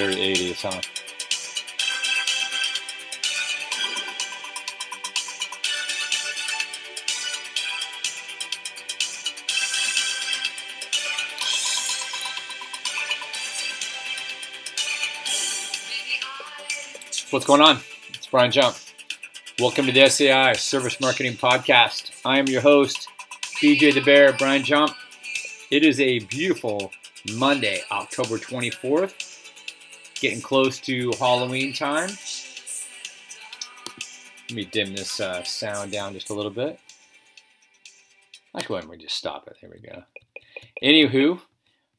Very 80s, huh? What's going on? It's Brian Jump. Welcome to the SAI Service Marketing Podcast. I am your host, DJ the Bear, Brian Jump. It is a beautiful Monday, October 24th, getting close to Halloween time. Let me dim this uh, sound down just a little bit. I why don't we just stop it? There we go. Anywho,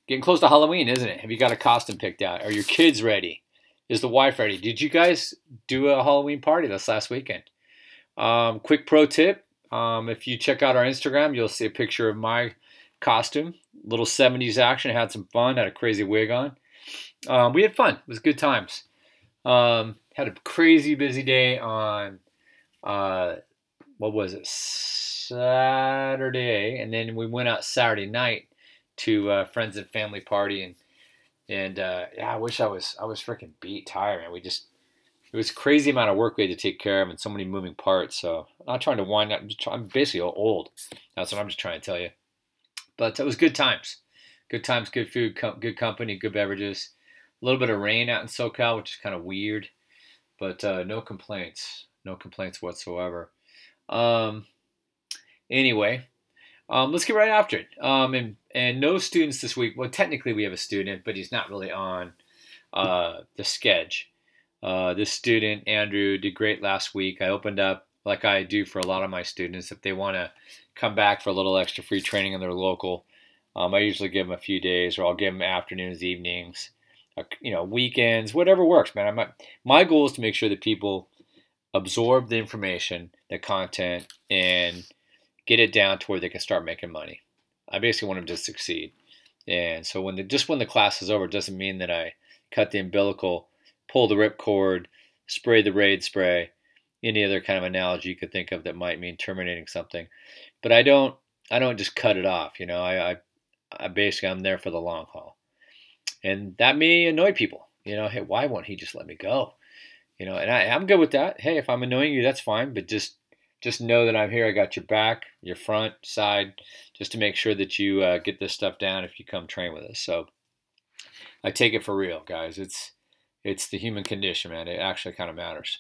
getting close to Halloween, isn't it? Have you got a costume picked out? Are your kids ready? Is the wife ready? Did you guys do a Halloween party this last weekend? Um, quick pro tip um, if you check out our Instagram, you'll see a picture of my costume. Little 70s action. Had some fun. Had a crazy wig on. Um, we had fun. It was good times. Um, had a crazy busy day on, uh, what was it, Saturday. And then we went out Saturday night to uh, friends and family party and and uh, yeah, I wish I was I was freaking beat, tired, man. We just it was crazy amount of work we had to take care of and so many moving parts. So I'm not trying to wind up. I'm, I'm basically old. That's what I'm just trying to tell you. But it was good times, good times, good food, com- good company, good beverages. A little bit of rain out in SoCal, which is kind of weird, but uh, no complaints, no complaints whatsoever. Um, anyway, um, let's get right after it. Um, and and no students this week. Well, technically we have a student, but he's not really on uh, the sketch. Uh, this student Andrew did great last week. I opened up like I do for a lot of my students if they want to come back for a little extra free training in their local. Um, I usually give them a few days, or I'll give them afternoons, evenings, you know, weekends, whatever works, man. I'm, my goal is to make sure that people absorb the information, the content, and get it down to where they can start making money. I basically want them to succeed. And so when the just when the class is over, doesn't mean that I cut the umbilical, pull the ripcord, spray the raid spray, any other kind of analogy you could think of that might mean terminating something. But I don't I don't just cut it off. You know, I, I, I basically I'm there for the long haul, and that may annoy people. You know, hey, why won't he just let me go? You know, and I, I'm good with that. Hey, if I'm annoying you, that's fine. But just just know that I'm here. I got your back, your front, side, just to make sure that you uh, get this stuff down if you come train with us. So I take it for real, guys. It's it's the human condition, man. It actually kind of matters.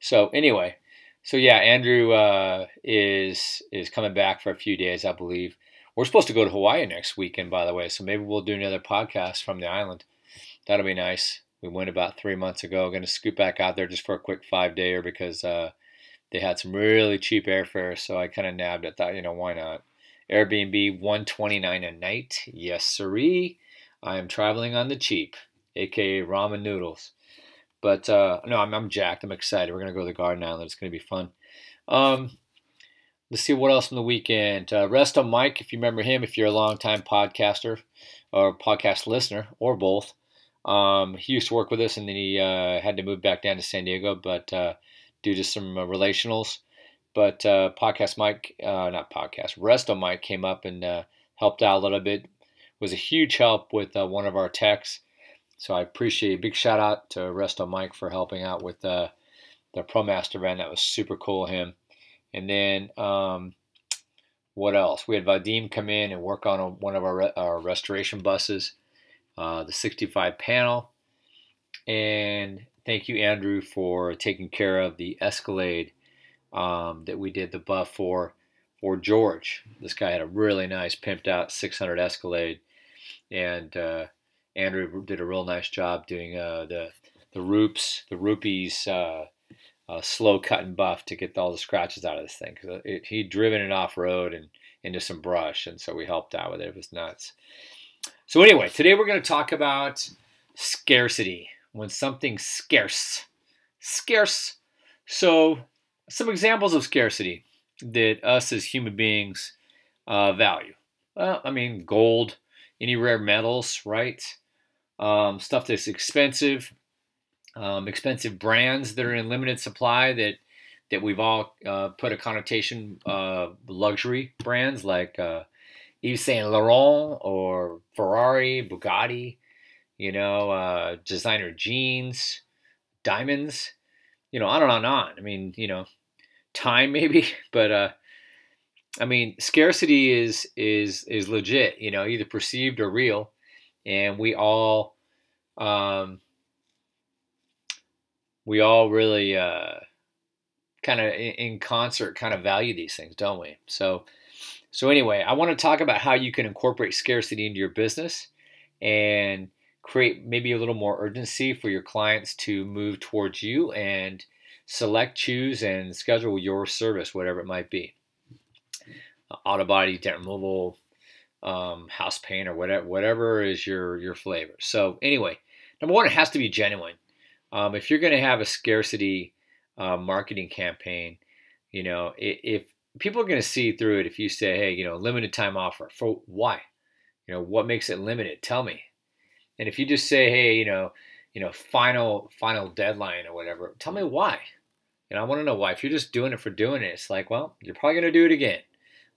So anyway, so yeah, Andrew uh, is is coming back for a few days, I believe. We're supposed to go to Hawaii next weekend, by the way. So maybe we'll do another podcast from the island. That'll be nice. We went about three months ago. Going to scoot back out there just for a quick five dayer because uh, they had some really cheap airfare, so I kind of nabbed it. Thought, you know, why not? Airbnb 129 a night. Yes, siree. I am traveling on the cheap, aka ramen noodles. But uh, no, I'm, I'm jacked. I'm excited. We're gonna go to the Garden Island. It's gonna be fun. Um, let's see what else from the weekend. Uh, Resto Mike, if you remember him, if you're a long-time podcaster or podcast listener or both, um, he used to work with us, and then he uh, had to move back down to San Diego. But uh, due to some uh, relationals. But uh, podcast Mike, uh, not podcast, Resto Mike came up and helped out a little bit. Was a huge help with one of our techs. So I appreciate a big shout out to Resto Mike for helping out with the ProMaster event. That was super cool him. And then um, what else? We had Vadim come in and work on a, one of our, our restoration buses, uh, the 65 panel. And thank you, Andrew, for taking care of the Escalade um, that we did the buff for for George. This guy had a really nice pimped out 600 Escalade, and uh, Andrew did a real nice job doing uh, the the roops, the rupees. Uh, uh, slow cut and buff to get all the scratches out of this thing because he'd driven it off road and into some brush, and so we helped out with it. It was nuts. So anyway, today we're going to talk about scarcity when something's scarce. Scarce. So, some examples of scarcity that us as human beings uh, value. Well, I mean, gold, any rare metals, right? Um, stuff that's expensive, um, expensive brands that are in limited supply that that we've all uh, put a connotation uh, luxury brands like uh, Yves Saint Laurent or Ferrari, Bugatti, you know, uh, designer jeans, diamonds, you know, on and on and on. I mean, you know, time maybe, but uh, I mean, scarcity is is is legit. You know, either perceived or real, and we all um, we all really uh, kind of in concert kind of value these things, don't we? So so anyway, I want to talk about how you can incorporate scarcity into your business and create maybe a little more urgency for your clients to move towards you and select, choose, and schedule your service, whatever it might be. Auto body, dent removal, um, house paint, or whatever, whatever is your your flavor. So anyway, number one, it has to be genuine. Um, if you're going to have a scarcity uh, marketing campaign, you know, if people are going to see through it if you say, hey, you know, limited time offer. For why? You know, what makes it limited? Tell me. And if you just say, hey, you know, you know, final final deadline or whatever, tell me why. And I want to know why. If you're just doing it for doing it, it's like, well, you're probably going to do it again.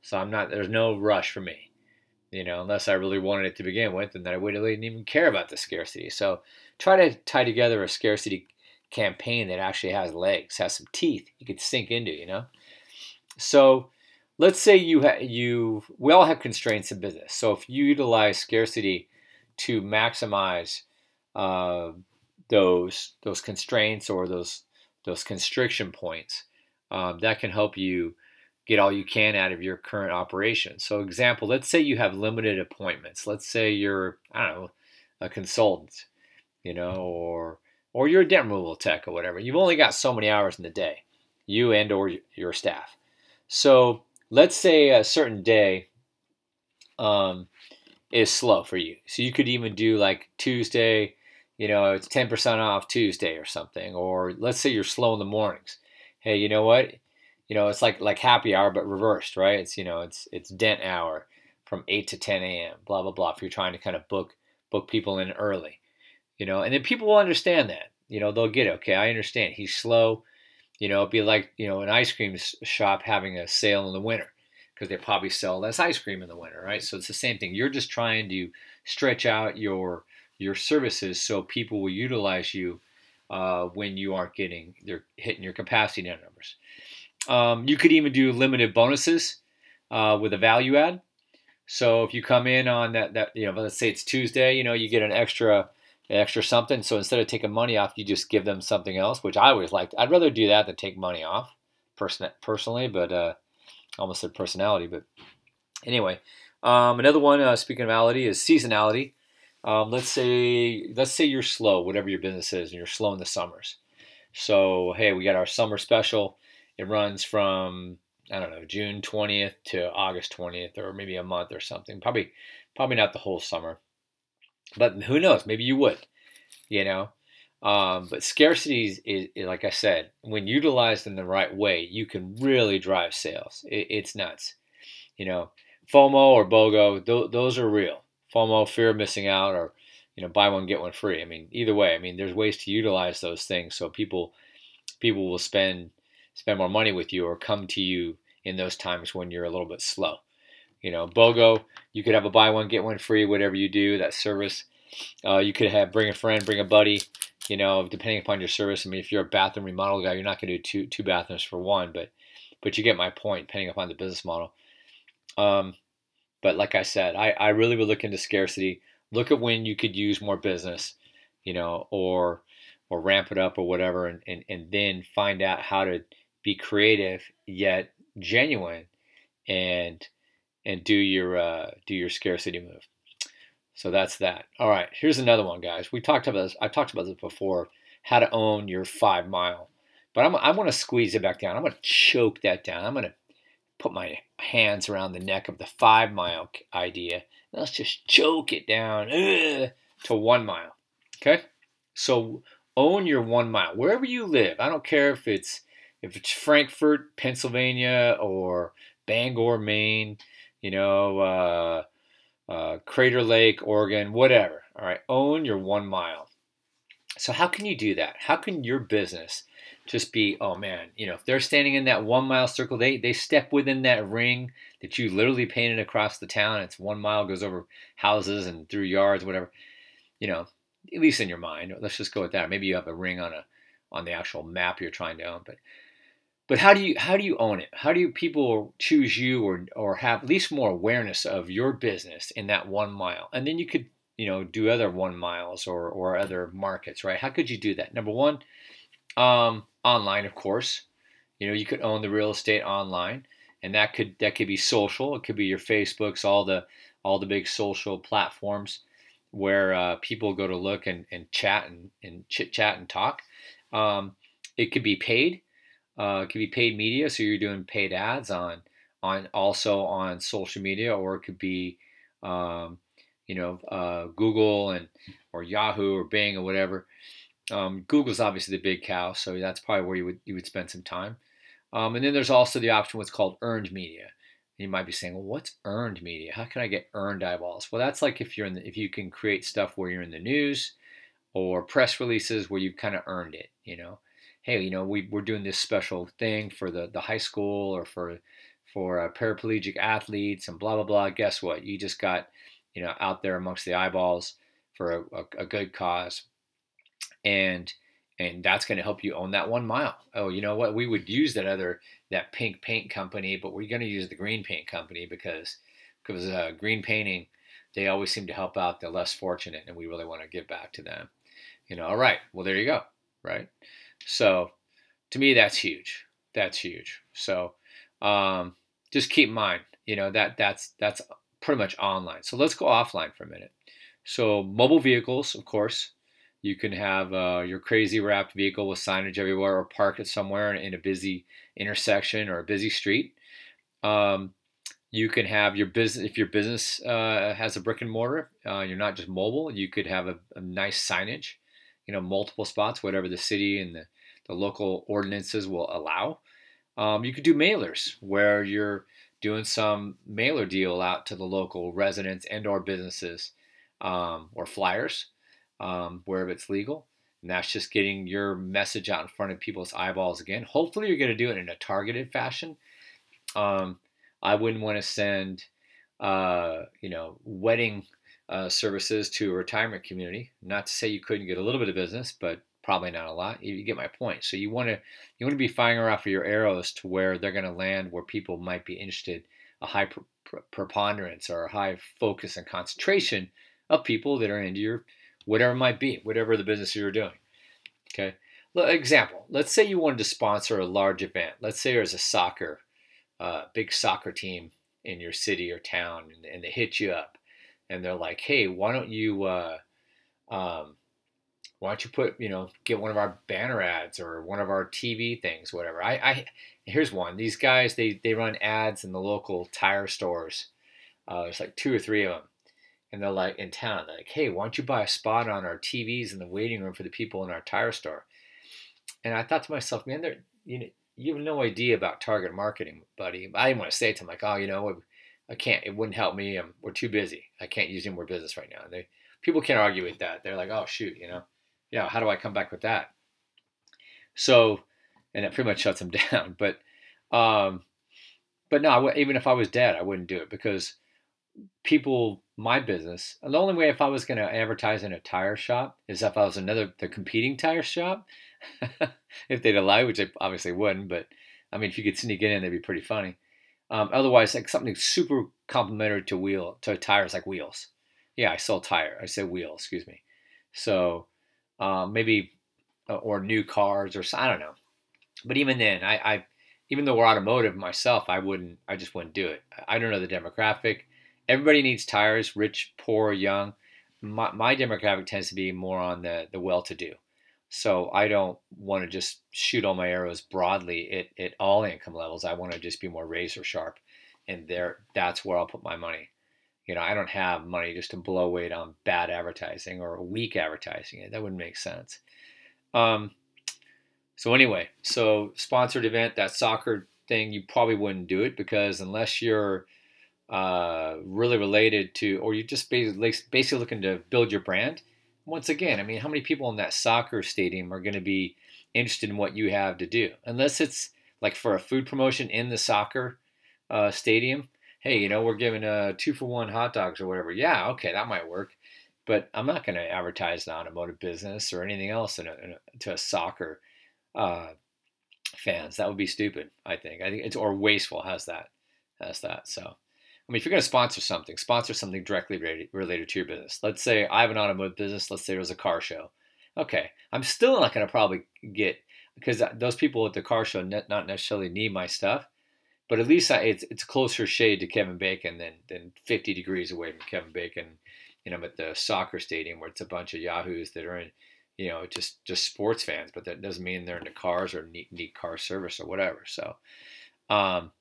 So I'm not. There's no rush for me. You know, unless I really wanted it to begin with, and that I wouldn't even care about the scarcity. So try to tie together a scarcity campaign that actually has legs, has some teeth you could sink into. You know. So let's say you ha- you we all have constraints in business. So if you utilize scarcity to maximize uh, those those constraints or those those constriction points, um, that can help you get all you can out of your current operation. So example, let's say you have limited appointments. Let's say you're I don't know a consultant, you know, or or you're a dent removal tech or whatever. You've only got so many hours in the day, you and or your staff. So let's say a certain day um, is slow for you. So you could even do like Tuesday, you know, it's 10% off Tuesday or something. Or let's say you're slow in the mornings. Hey, you know what? You know, it's like like happy hour but reversed, right? It's you know, it's it's dent hour from 8 to 10 a.m. Blah blah blah. If you're trying to kind of book book people in early, you know, and then people will understand that. You know, they'll get it. Okay, I understand. He's slow. You know, it'd be like you know an ice cream shop having a sale in the winter because they probably sell less ice cream in the winter, right? So it's the same thing. You're just trying to stretch out your your services so people will utilize you uh, when you aren't getting they're hitting your capacity numbers. Um, you could even do limited bonuses uh, with a value add. So if you come in on that that you know let's say it's Tuesday, you know you get an extra an extra something. So instead of taking money off, you just give them something else, which I always liked. I'd rather do that than take money off, person personally. But uh, almost said personality. But anyway, um, another one. Uh, speaking of ality, is seasonality. Um, let's say let's say you're slow, whatever your business is, and you're slow in the summers. So hey, we got our summer special. It runs from I don't know June 20th to August 20th, or maybe a month or something. Probably probably not the whole summer. But who knows? Maybe you would, you know. Um, but scarcity is, is, is, like I said, when utilized in the right way, you can really drive sales. It, it's nuts. You know, FOMO or BOGO, th- those are real. FOMO, fear of missing out, or you know, buy one get one free. I mean, either way, I mean, there's ways to utilize those things so people people will spend spend more money with you or come to you in those times when you're a little bit slow. You know, BOGO, you could have a buy one get one free, whatever you do, that service. Uh, you could have bring a friend, bring a buddy. You know, depending upon your service. I mean, if you're a bathroom remodel guy, you're not going to do two two bathrooms for one, but but you get my point. Depending upon the business model. Um, but like I said, I, I really would look into scarcity. Look at when you could use more business, you know, or or ramp it up or whatever, and, and, and then find out how to be creative yet genuine and and do your uh, do your scarcity move. So that's that. All right, here's another one, guys. We talked about this. I've talked about this before. How to own your five mile, but I'm, I want to squeeze it back down. I'm going to choke that down. I'm going to put my hands around the neck of the five mile idea. Let's just choke it down ugh, to one mile. Okay, so own your one mile wherever you live. I don't care if it's if it's Frankfort, Pennsylvania, or Bangor, Maine you know, uh, uh, Crater Lake, Oregon, whatever. All right, own your one mile. So how can you do that? How can your business just be, oh man, you know, if they're standing in that one mile circle, they they step within that ring that you literally painted across the town. It's one mile, goes over houses and through yards, whatever. You know, at least in your mind. Let's just go with that. Maybe you have a ring on a on the actual map you're trying to own, but but how do you how do you own it? How do you people choose you or or have at least more awareness of your business in that one mile? And then you could you know do other one miles or or other markets, right? How could you do that? Number one, um, online, of course. You know you could own the real estate online, and that could that could be social. It could be your Facebooks, all the all the big social platforms where uh, people go to look and, and chat and, and chit chat and talk. Um, it could be paid. Uh, it could be paid media, so you're doing paid ads on on also on social media, or it could be um, you know uh, Google and or Yahoo or Bing or whatever. Um, Google's obviously the big cow, so that's probably where you would you would spend some time. Um, and then there's also the option what's called earned media. You might be saying, well, what's earned media? How can I get earned eyeballs? Well, that's like if you're in the, if you can create stuff where you're in the news or press releases where you've kind of earned it, you know. Hey, you know, we, we're doing this special thing for the, the high school or for for uh, paraplegic athletes and blah blah blah. Guess what? You just got you know out there amongst the eyeballs for a, a, a good cause, and and that's going to help you own that one mile. Oh, you know what? We would use that other that pink paint company, but we're going to use the green paint company because because uh, green painting they always seem to help out the less fortunate, and we really want to give back to them. You know, all right. Well, there you go. Right. So, to me, that's huge. That's huge. So, um, just keep in mind, you know that that's that's pretty much online. So let's go offline for a minute. So mobile vehicles, of course, you can have uh, your crazy wrapped vehicle with signage everywhere or park it somewhere in a busy intersection or a busy street. Um, you can have your business, if your business uh, has a brick and mortar, uh, you're not just mobile, you could have a, a, nice signage, you know, multiple spots, whatever the city and the, the local ordinances will allow. Um, you could do mailers where you're doing some mailer deal out to the local residents and or businesses um, or flyers um, wherever it's legal. And that's just getting your message out in front of people's eyeballs again. Hopefully, you're going to do it in a targeted fashion. Um, I wouldn't want to send, uh, you know, wedding uh, services to a retirement community. Not to say you couldn't get a little bit of business, but probably not a lot. You get my point. So you want to you want to be firing off your arrows to where they're going to land, where people might be interested, a high preponderance or a high focus and concentration of people that are into your whatever it might be, whatever the business you're doing. Okay. Example, let's say you wanted to sponsor a large event. Let's say there's a soccer, uh, big soccer team in your city or town, and, and, they hit you up, and they're like, "Hey, why don't you, uh, um, why don't you put, you know, get one of our banner ads or one of our TV things, whatever." I, I here's one. These guys, they they run ads in the local tire stores. Uh, there's like two or three of them, and they're like in town, they're like, hey, why don't you buy a spot on our TVs in the waiting room for the people in our tire store? And I thought to myself, man, there, you know, you have no idea about target marketing, buddy. I didn't want to say it to him like, oh, you know, I can't. It wouldn't help me. I'm, we're too busy. I can't use any more business right now. And they people can't argue with that. They're like, oh shoot, you know, yeah. How do I come back with that? So, and it pretty much shuts them down. But, um, but no, even if I was dead, I wouldn't do it because people my business. The only way if I was going to advertise in a tire shop is if I was another the competing tire shop, if they'd allow, which they obviously wouldn't. But I mean, if you could sneak in, that'd be pretty funny. Um, otherwise, like something super complementary to wheel to tires, like wheels. Yeah, I sell tire. I said wheel. Excuse me. So um, maybe uh, or new cars or I don't know. But even then, I, I even though we're automotive myself, I wouldn't. I just wouldn't do it. I don't know the demographic everybody needs tires, rich, poor, young. My, my demographic tends to be more on the, the well-to-do. So I don't want to just shoot all my arrows broadly at, at all income levels. I want to just be more razor sharp, and there that's where I'll put my money. You know, I don't have money just to blow weight on bad advertising or weak advertising. That wouldn't make sense. Um, so anyway, so sponsored event, that soccer thing, you probably wouldn't do it because unless you're uh, really related to, or you're just basically, basically looking to build your brand. Once again, I mean, how many people in that soccer stadium are going to be interested in what you have to do? Unless it's like for a food promotion in the soccer uh, stadium. Hey, you know, we're giving uh, two for one hot dogs or whatever. Yeah, okay, that might work. but I'm not going to advertise the automotive business or anything else in a, in a, to a soccer uh, fans. That would be stupid. I think. I think it's or wasteful. Has that? Has that? So, I mean, if you're going to sponsor something, sponsor something directly related, to your business. Let's say I have an automotive business. Let's say was a car show. Okay, I'm still not going to probably get because those people at the car show not necessarily need my stuff, but at least I, it's it's closer shade to Kevin Bacon than than 50 degrees away from Kevin Bacon. You know, at the soccer stadium where it's a bunch of yahoos that are in, you know, just just sports fans, but that doesn't mean they're into cars or need, need car service or whatever. So, um,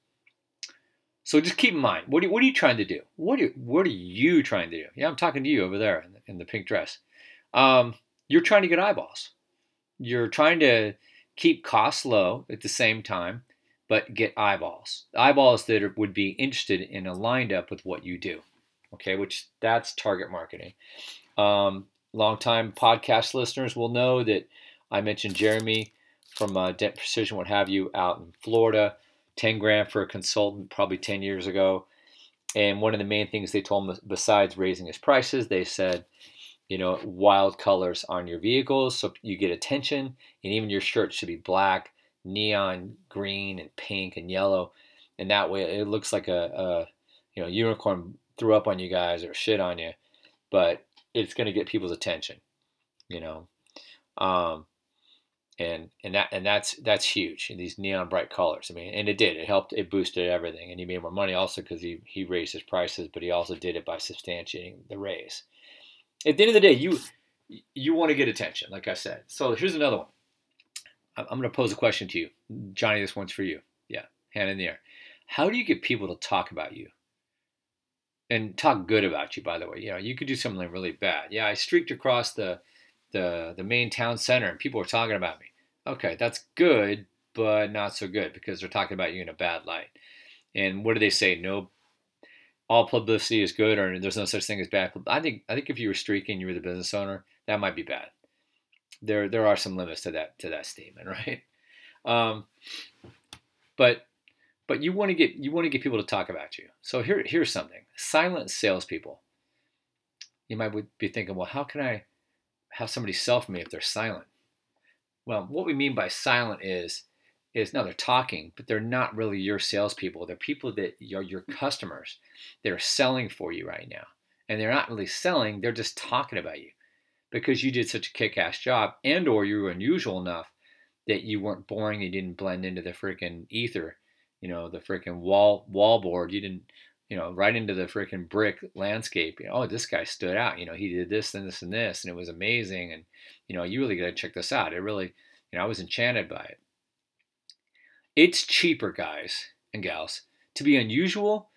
so just keep in mind what are, what are you trying to do? What are what are you trying to do? Yeah, I'm talking to you over there in the, in the pink dress. Um, you're trying to get eyeballs. You're trying to keep costs low at the same time, but get eyeballs. Eyeballs that are, would be interested in aligned up with what you do. Okay, which that's target marketing. Um, longtime podcast listeners will know that I mentioned Jeremy from uh, Dent Precision, what have you, out in Florida. 10 grand for a consultant probably 10 years ago. And one of the main things they told him, besides raising his prices, they said, you know, wild colors on your vehicles so you get attention. And even your shirt should be black, neon green, and pink and yellow. And that way it looks like a, a you know, unicorn threw up on you guys or shit on you. But it's going to get people's attention, you know. Um, and and that and that's that's huge. And these neon bright colors. I mean, and it did. It helped. It boosted everything, and he made more money also because he he raised his prices, but he also did it by substantiating the raise at the end of the day, you you want to get attention, like I said. So here's another one. I'm going to pose a question to you, Johnny. This one's for you. Yeah, hand in the air. How do you get people to talk about you? And talk good about you, by the way. You know, you could do something really bad. Yeah, I streaked across the the the main town center, and people were talking about me. Okay, that's good, but not so good because they're talking about you in a bad light. And what do they say? No all publicity is good or there's no such thing as bad. I think I think if you were streaking, you were the business owner, that might be bad. There there are some limits to that to that statement, right? Um, but but you want to get you want to get people to talk about you. So here here's something: silent salespeople. You might be thinking, well, how can I have somebody sell for me if they're silent? Well, what we mean by silent is is no, they're talking, but they're not really your salespeople. They're people that are your customers. They're selling for you right now. And they're not really selling, they're just talking about you because you did such a kick-ass job and or you were unusual enough that you weren't boring, you didn't blend into the freaking ether, you know, the freaking wall wall board. You didn't, you know, right into the freaking brick landscape. You know, oh, this guy stood out. You know, he did this and this and this, and it was amazing. And you know, you really got to check this out. It really, you know, I was enchanted by it. It's cheaper, guys and gals, to be unusual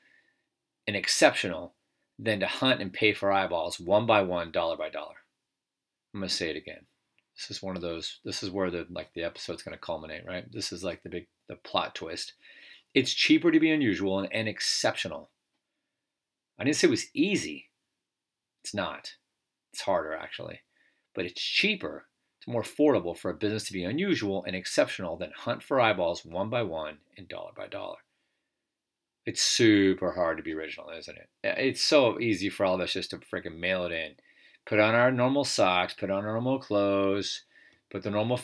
and exceptional than to hunt and pay for eyeballs one by one, dollar by dollar. I'm gonna say it again. This is one of those. This is where the like the episode's gonna culminate, right? This is like the big the plot twist. It's cheaper to be unusual and, and exceptional. I didn't say it was easy. It's not. It's harder actually, but it's cheaper it's more affordable for a business to be unusual and exceptional than hunt for eyeballs one by one and dollar by dollar. It's super hard to be original, isn't it? It's so easy for all of us just to freaking mail it in. Put on our normal socks, put on our normal clothes, put the normal,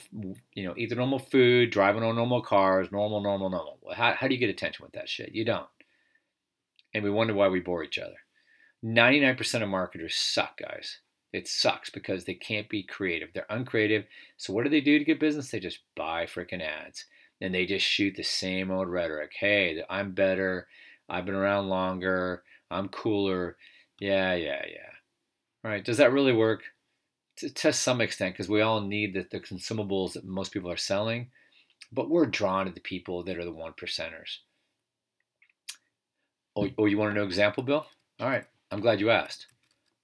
you know, eat the normal food, drive in on normal cars, normal, normal, normal. How, how do you get attention with that shit? You don't. And we wonder why we bore each other. 99% of marketers suck, guys. It sucks because they can't be creative. They're uncreative. So what do they do to get business? They just buy freaking ads. And they just shoot the same old rhetoric. Hey, I'm better. I've been around longer. I'm cooler. Yeah, yeah, yeah. All right. Does that really work? To, to some extent, because we all need the, the consumables that most people are selling. But we're drawn to the people that are the one percenters. Oh, oh, you want to know example, Bill? All right. I'm glad you asked.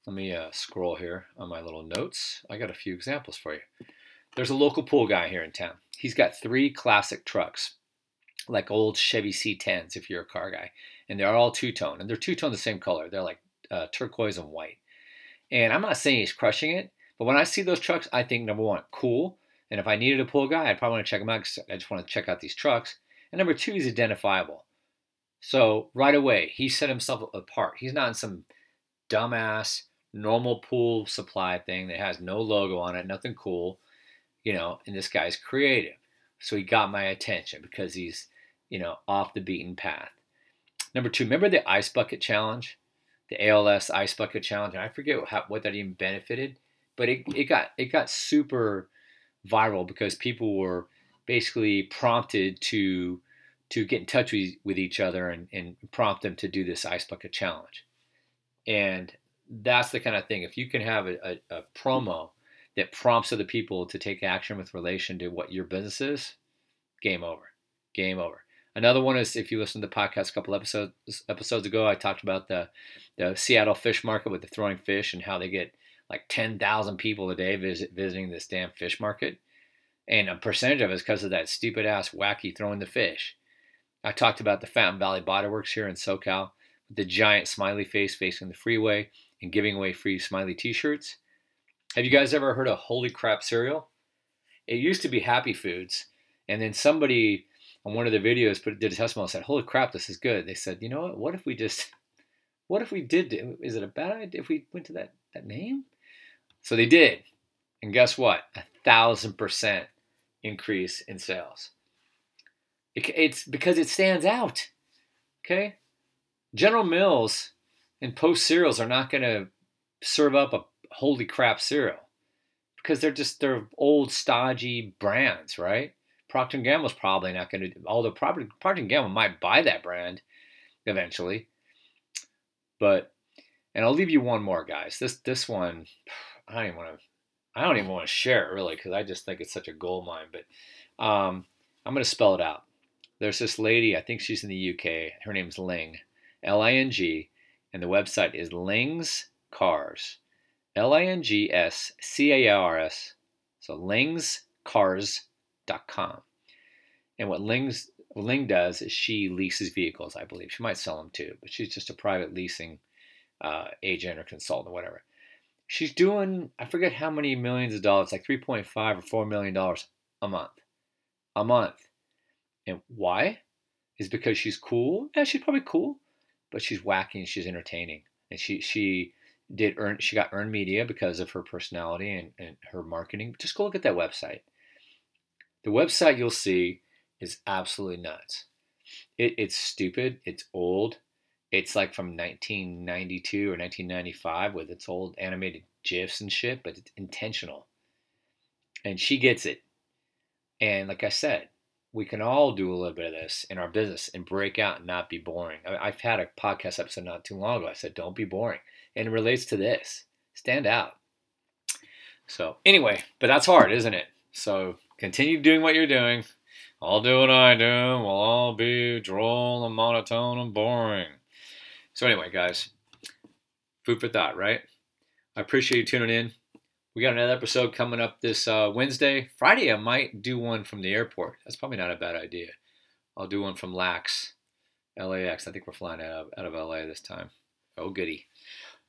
Let me uh, scroll here on my little notes. I got a few examples for you. There's a local pool guy here in town. He's got three classic trucks, like old Chevy C10s if you're a car guy. And they're all two tone. And they're two tone the same color. They're like uh, turquoise and white. And I'm not saying he's crushing it, but when I see those trucks, I think number one, cool. And if I needed a pool guy, I'd probably want to check him out because I just want to check out these trucks. And number two, he's identifiable. So right away, he set himself apart. He's not in some dumbass normal pool supply thing that has no logo on it, nothing cool, you know, and this guy's creative. So he got my attention because he's, you know, off the beaten path. Number two, remember the ice bucket challenge, the ALS ice bucket challenge, and I forget how, what that even benefited, but it, it got it got super viral because people were basically prompted to to get in touch with, with each other and, and prompt them to do this ice bucket challenge. And that's the kind of thing. If you can have a, a, a promo that prompts other people to take action with relation to what your business is, game over. Game over. Another one is if you listen to the podcast a couple episodes episodes ago, I talked about the the Seattle fish market with the throwing fish and how they get like ten thousand people a day visit visiting this damn fish market, and a percentage of it is because of that stupid ass wacky throwing the fish. I talked about the Fountain Valley Body Works here in SoCal with the giant smiley face facing the freeway and giving away free smiley T-shirts. Have you guys ever heard of Holy Crap cereal? It used to be Hapi Foods, and then somebody on one of the videos put did a testimonial and said, "Holy crap, this is good." They said, "You know what? What if we just, what if we did? Is it a bad idea if we went to that that name?" So they did, and guess what? A thousand percent increase in sales. It, it's because it stands out. Okay, General Mills and Post cereals are not going to serve up a holy crap cereal because they're just they're old stodgy brands, right? Procter & Gamble's probably not going to, although Procter, Procter & Gamble might buy that brand eventually. But, and I'll leave you one more, guys. This this one, I don't even want to, I don't even want to share it really because I just think it's such a gold mine. But um, I'm going to spell it out. There's this lady, I think she's in the UK. Her name's Ling, L-I-N-G, and the website is Ling's Cars, L-I-N-G-S-C-A-R-S. So Ling's Cars com. And what Ling's, Ling does is she leases vehicles, I believe. She might sell them too, but she's just a private leasing uh, agent or consultant or whatever. She's doing, I forget how many millions of dollars, like 3.5 or 4 million dollars a month. A month. And why? Is because she's cool? Yeah, she's probably cool, but she's wacky and she's entertaining. And she she did earn she got earned media because of her personality and, and her marketing. Just go look at that website. The website you'll see is absolutely nuts. It, it's stupid. It's old. It's like from 1992 or 1995 with its old animated GIFs and shit, but it's intentional. And she gets it. And like I said, we can all do a little bit of this in our business and break out and not be boring. I have had a podcast episode not too long ago. I said, don't be boring. And it relates to this stand out. So, anyway, but that's hard, isn't it? So, Continue doing what you're doing. I'll do what I do. We'll all be droll and monotone and boring. So, anyway, guys, food for thought, right? I appreciate you tuning in. We got another episode coming up this uh, Wednesday. Friday, I might do one from the airport. That's probably not a bad idea. I'll do one from LAX, LAX. I think we're flying out of, out of LA this time. Oh, goody.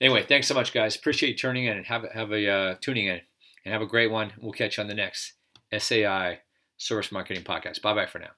Anyway, thanks so much, guys. Appreciate you tuning in and have, have a uh, tuning in and have a great one. We'll catch you on the next SAI Service Marketing Podcast. Bye bye for now.